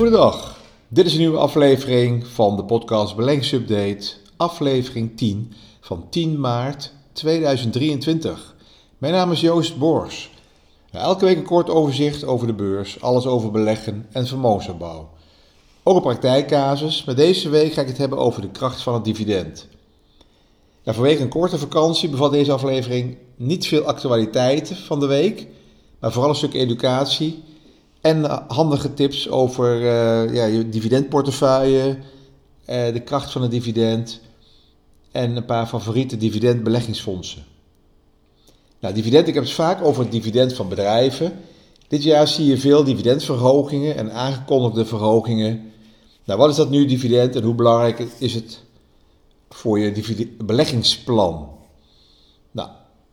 Goedendag, dit is een nieuwe aflevering van de podcast Beleggingsupdate, aflevering 10 van 10 maart 2023. Mijn naam is Joost Bors. Elke week een kort overzicht over de beurs, alles over beleggen en vermogensopbouw. Ook een praktijkcasus, maar deze week ga ik het hebben over de kracht van het dividend. Vanwege een korte vakantie bevat deze aflevering niet veel actualiteiten van de week, maar vooral een stuk educatie en eh, handige tips over uh, ja, je dividendportefeuille, uh, de kracht van het dividend en een paar favoriete dividendbeleggingsfondsen. Nou, dividend, ik heb het vaak over het dividend van bedrijven. Dit jaar zie je veel dividendverhogingen en aangekondigde verhogingen. Nou, wat is dat nu, dividend, en hoe belangrijk is het voor je beleggingsplan? Nou,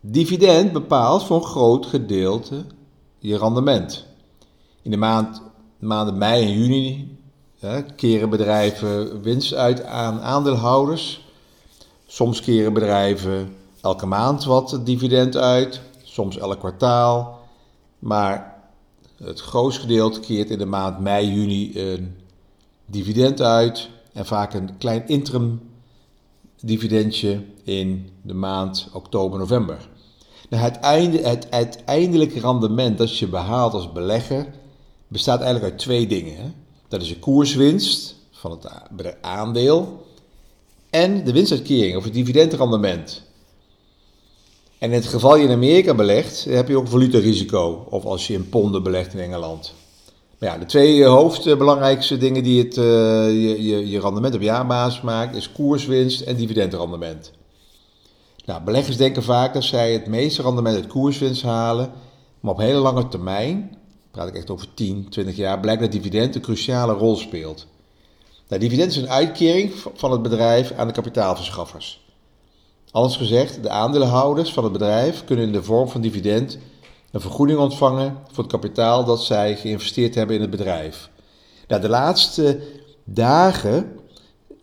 dividend bepaalt voor een groot gedeelte je rendement. In de maand, maanden mei en juni keren bedrijven winst uit aan aandeelhouders. Soms keren bedrijven elke maand wat dividend uit, soms elk kwartaal. Maar het grootste gedeelte keert in de maand mei, juni een dividend uit. En vaak een klein interim dividendje in de maand oktober, november. Nou, het, einde, het uiteindelijke rendement dat je behaalt als belegger bestaat eigenlijk uit twee dingen. Hè? Dat is de koerswinst van het aandeel en de winstuitkering of het dividendrendement. En in het geval je in Amerika belegt, heb je ook valutarisico. Of als je in ponden belegt in Engeland. Maar ja, de twee hoofdbelangrijkste dingen die het, uh, je, je, je rendement op jaarbasis maakt, is koerswinst en dividendrendement. Nou, beleggers denken vaak dat zij het meeste rendement uit koerswinst halen, maar op hele lange termijn praat ik echt over 10, 20 jaar, blijkt dat dividend een cruciale rol speelt. Nou, dividend is een uitkering van het bedrijf aan de kapitaalverschaffers. Anders gezegd, de aandeelhouders van het bedrijf kunnen in de vorm van dividend een vergoeding ontvangen voor het kapitaal dat zij geïnvesteerd hebben in het bedrijf. Nou, de laatste dagen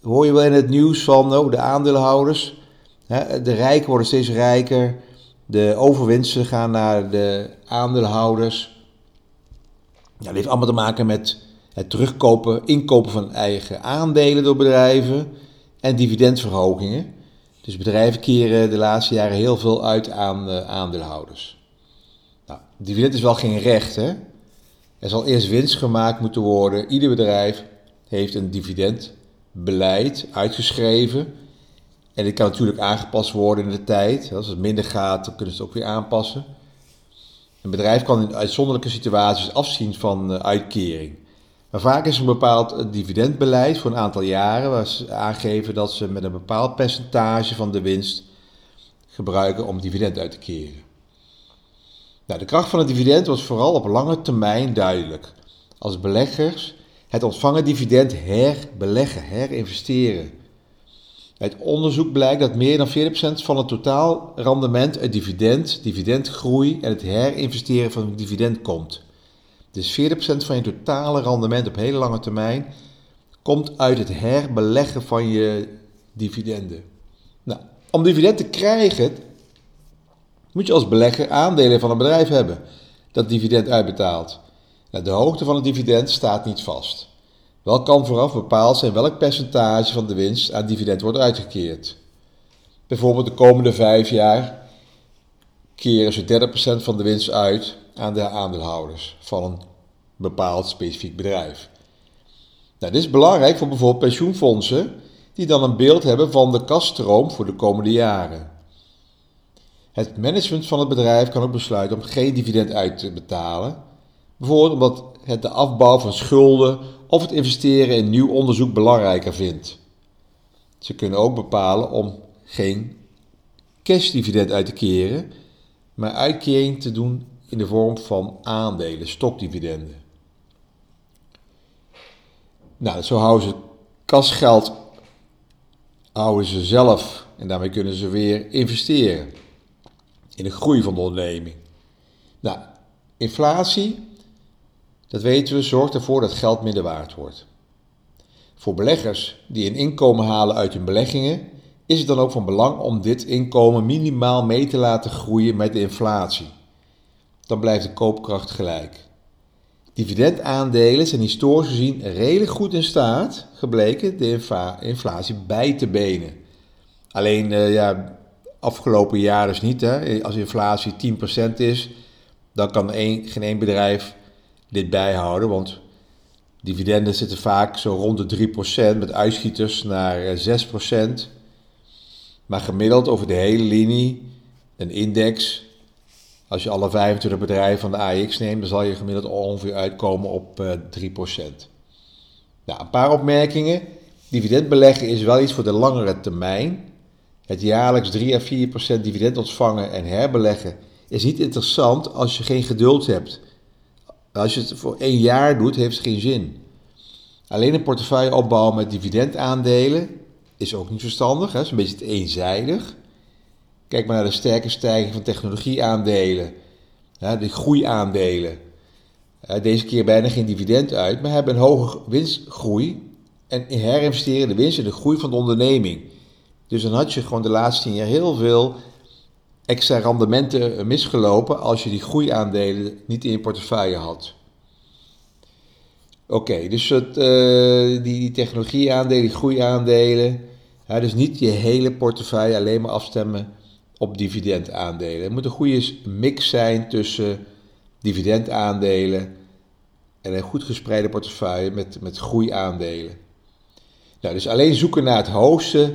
hoor je wel in het nieuws van oh, de aandeelhouders. Hè, de rijken worden steeds rijker. De overwinsten gaan naar de aandeelhouders. Ja, heeft allemaal te maken met het terugkopen, inkopen van eigen aandelen door bedrijven en dividendverhogingen. Dus bedrijven keren de laatste jaren heel veel uit aan aandeelhouders. Nou, dividend is wel geen recht, hè? Er zal eerst winst gemaakt moeten worden. Ieder bedrijf heeft een dividendbeleid uitgeschreven. En dit kan natuurlijk aangepast worden in de tijd. Als het minder gaat, dan kunnen ze het ook weer aanpassen. Een bedrijf kan in uitzonderlijke situaties afzien van eh, uitkering. Maar vaak is er een bepaald eh, dividendbeleid voor een aantal jaren waar ze aangeven dat ze met een bepaald percentage van de winst gebruiken om dividend uit te keren. Nou, de kracht van het dividend was vooral op lange termijn duidelijk. Als beleggers het ontvangen dividend herbeleggen, herinvesteren. Uit onderzoek blijkt dat meer dan 40% van het totaal rendement uit dividend, dividendgroei en het herinvesteren van dividend komt. Dus 40% van je totale rendement op hele lange termijn komt uit het herbeleggen van je dividenden. Nou, om dividend te krijgen, moet je als belegger aandelen van een bedrijf hebben dat dividend uitbetaalt. Nou, de hoogte van het dividend staat niet vast. Wel kan vooraf bepaald zijn welk percentage van de winst aan dividend wordt uitgekeerd. Bijvoorbeeld de komende vijf jaar keren ze 30% van de winst uit aan de aandeelhouders van een bepaald specifiek bedrijf. Nou, dit is belangrijk voor bijvoorbeeld pensioenfondsen die dan een beeld hebben van de kaststroom voor de komende jaren. Het management van het bedrijf kan ook besluiten om geen dividend uit te betalen, bijvoorbeeld omdat het de afbouw van schulden of het investeren in nieuw onderzoek belangrijker vindt. Ze kunnen ook bepalen om geen cashdividend uit te keren, maar uitkering te doen in de vorm van aandelen, stokdividenden. Nou, zo houden ze kasgeld houden ze zelf en daarmee kunnen ze weer investeren in de groei van de onderneming. Nou, inflatie dat weten we, zorgt ervoor dat geld minder waard wordt. Voor beleggers die een inkomen halen uit hun beleggingen, is het dan ook van belang om dit inkomen minimaal mee te laten groeien met de inflatie. Dan blijft de koopkracht gelijk. Dividendaandelen zijn historisch gezien redelijk goed in staat gebleken de inflatie bij te benen. Alleen, uh, ja, afgelopen jaar dus niet. Hè. Als inflatie 10% is, dan kan geen één bedrijf dit bijhouden. Want dividenden zitten vaak zo rond de 3% met uitschieters naar 6%. Eh, maar gemiddeld over de hele linie, een index, als je alle 25 bedrijven van de AX neemt, dan zal je gemiddeld ongeveer uitkomen op 3%. Eh, nou, een paar opmerkingen. Dividendbeleggen is wel iets voor de langere termijn. Het jaarlijks 3 à 4% dividend ontvangen en herbeleggen is niet interessant als je geen geduld hebt. Als je het voor één jaar doet, heeft het geen zin. Alleen een portefeuille opbouwen met dividendaandelen is ook niet verstandig. Het is een beetje eenzijdig. Kijk maar naar de sterke stijging van technologieaandelen, de groeiaandelen. Deze keer bijna geen dividend uit, maar hebben een hoge winstgroei en herinvesteren de winst in de groei van de onderneming. Dus dan had je gewoon de laatste tien jaar heel veel extra rendementen misgelopen als je die groeiaandelen niet in je portefeuille had. Oké, dus het, uh, die, technologieaandelen, die groeiaandelen, dus niet je hele portefeuille alleen maar afstemmen op dividendaandelen. Het moet een goede mix zijn tussen dividendaandelen en een goed gespreide portefeuille met, met groeiaandelen. Nou, dus alleen zoeken naar het hoogste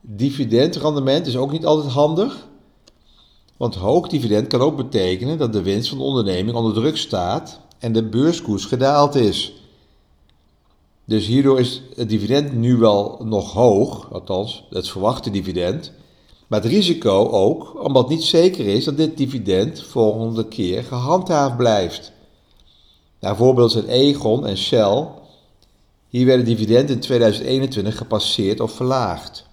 dividendrendement is ook niet altijd handig. Want hoog dividend kan ook betekenen dat de winst van de onderneming onder druk staat en de beurskoers gedaald is. Dus hierdoor is het dividend nu wel nog hoog, althans het verwachte dividend. Maar het risico ook, omdat het niet zeker is dat dit dividend volgende keer gehandhaafd blijft. Nou, voorbeelden zijn Egon en Shell. Hier werden dividenden in 2021 gepasseerd of verlaagd.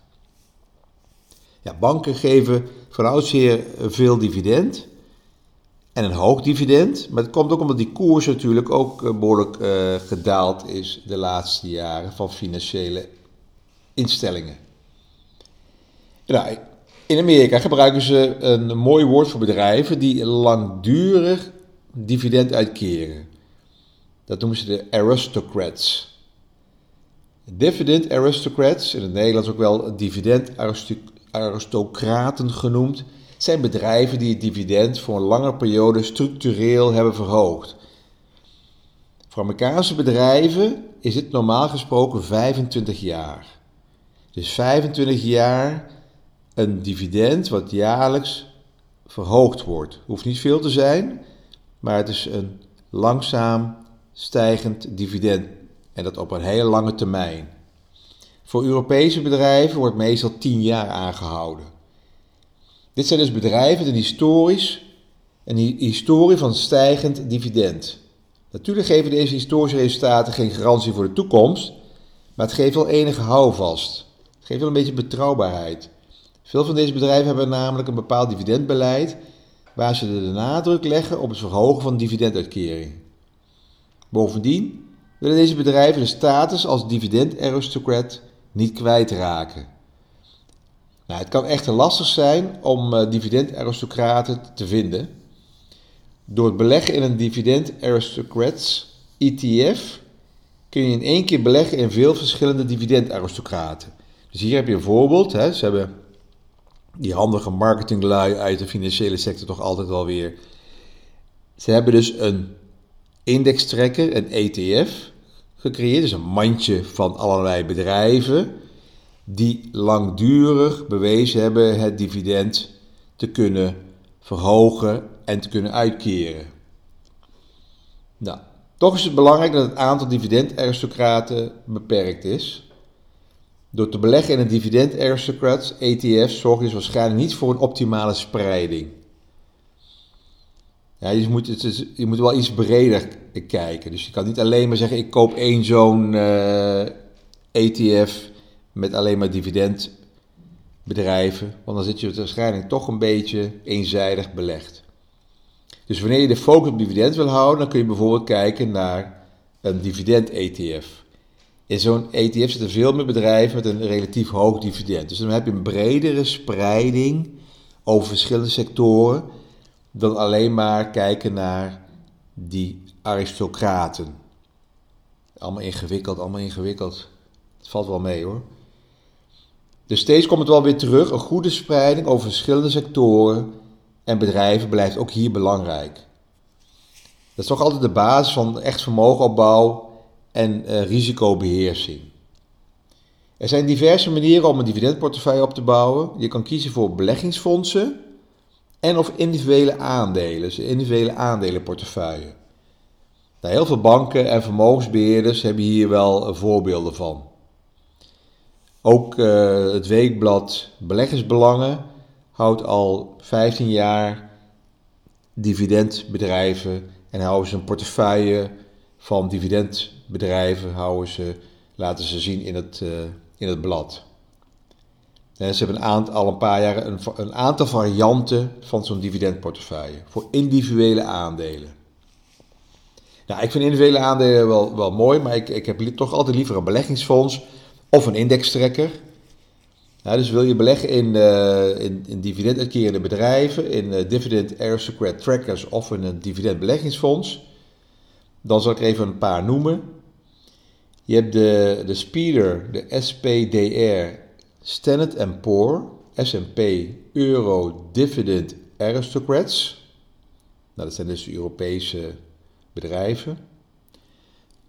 Ja, banken geven van oudsher veel dividend en een hoog dividend. Maar het komt ook omdat die koers natuurlijk ook eh, behoorlijk uh, gedaald is de laatste jaren van financiële instellingen. Nou, in Amerika gebruiken ze een mooi woord voor bedrijven die langdurig dividend uitkeren. Dat noemen ze de aristocrats. Dividend aristocrats, in het Nederlands ook wel dividend aristocraten genoemd, zijn bedrijven die het dividend voor een lange periode structureel hebben verhoogd. Voor Amerikaanse bedrijven is het normaal gesproken 25 jaar. Dus 25 jaar een dividend wat jaarlijks verhoogd wordt. Hoeft niet veel te zijn, maar het is een langzaam stijgend dividend en dat op een hele lange termijn. Voor Europese bedrijven wordt meestal 10 jaar aangehouden. Dit zijn dus bedrijven die historisch een historie van stijgend dividend. Natuurlijk geven deze historische resultaten geen garantie voor de toekomst, maar het geeft wel enige houvast. Het geeft wel een beetje betrouwbaarheid. Veel van deze bedrijven hebben namelijk een bepaald dividendbeleid waar ze de nadruk leggen op het verhogen van dividenduitkering. Bovendien willen deze bedrijven de status als dividend-aristocrat niet kwijtraken. Nou, het kan echter lastig zijn om uh, dividend-aristocraten te vinden. Door het beleggen in een dividend-aristocrats ETF kun je in één keer beleggen in veel verschillende dividend-aristocraten. Dus hier heb je een voorbeeld. Hè. Ze hebben die handige marketinglui uit de financiële sector toch altijd wel weer. Ze hebben dus een indextrekker, een ETF, gecreëerd. Dus een mandje van allerlei bedrijven die langdurig bewezen hebben het dividend te kunnen verhogen en te kunnen uitkeren. Nou, toch is het belangrijk dat het aantal dividendaristocraten beperkt is. Door te beleggen in een dividend aristocrats ETF zorg je dus waarschijnlijk niet voor een optimale spreiding. Ja, je, moet, je moet wel iets breder kijken. Dus je kan niet alleen maar zeggen: ik koop één zo'n uh, eh, ETF met alleen maar dividendbedrijven. Want dan zit je waarschijnlijk toch een beetje eenzijdig belegd. Dus wanneer je de focus op dividend wil houden, dan kun je bijvoorbeeld kijken naar een dividend-ETF. In zo'n ETF zitten veel meer bedrijven met een relatief hoog dividend. Dus dan heb je een bredere spreiding over verschillende sectoren dan alleen maar kijken naar die aristocraten. Allemaal ingewikkeld, allemaal ingewikkeld. Het valt wel mee hoor. Dus steeds komt het wel weer terug. Een goede spreiding over verschillende sectoren en bedrijven blijft ook hier belangrijk. Dat is toch altijd de basis van echt vermogenopbouw en uh, risicobeheersing. Er zijn diverse manieren om een dividendportefeuille op te bouwen. Je kan kiezen voor beleggingsfondsen en of individuele aandelen, dus individuele aandelenportefeuille. Nou, heel veel banken en vermogensbeheerders hebben hier wel voorbeelden van. Ook uh, het weekblad Beleggersbelangen houdt al 15 jaar dividendbedrijven en houden ze een portefeuille van dividendbedrijven houden ze, laten ze zien in het, uh, in het blad. Ze hebben een aantal, al een paar jaar een, een aantal varianten van zo'n dividendportefeuille voor individuele aandelen. Nou, ik vind individuele aandelen wel, wel mooi, maar ik, ik heb toch altijd liever een beleggingsfonds of een indextrekker. Ja, dus wil je beleggen in, uh, in, dividenduitkerende bedrijven, in uh, dividend aristocrat trackers of in een dividendbeleggingsfonds, dan zal ik even een paar noemen. Je hebt de, de Speeder, de SPDR, Standard Poor, S&P Euro Dividend Aristocrats. Nou, dat zijn dus Europese bedrijven.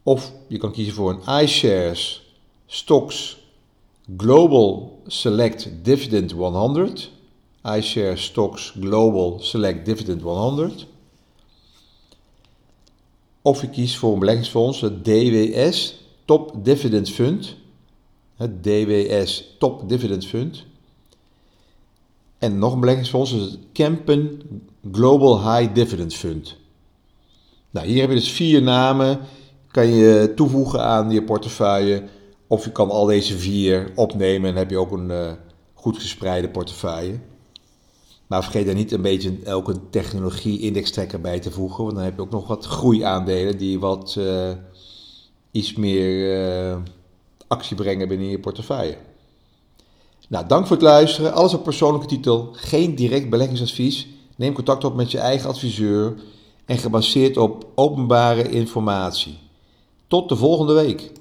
Of je kan kiezen voor een iShares Stocks Global Select Dividend 100. iShares Stocks Global Select Dividend 100. Of je kiest voor een beleggingsfonds, het DWS Top Dividend Fund. Het DWS Top Dividend Fund. En nog een beleggingsfonds, het Kempen Global High Dividend Fund. Nou, hier heb je dus vier namen. Kan je toevoegen aan je portefeuille. Of je kan al deze vier opnemen en heb je ook een uh, goed gespreide portefeuille. Maar vergeet er niet een beetje elke technologie-indextrekker bij te voegen. Want dan heb je ook nog wat groeiaandelen die wat uh, iets meer uh, actie brengen binnen je portefeuille. Nou, dank voor het luisteren. Alles op persoonlijke titel. Geen direct beleggingsadvies. Neem contact op met je eigen adviseur en gebaseerd op openbare informatie. Tot de volgende week.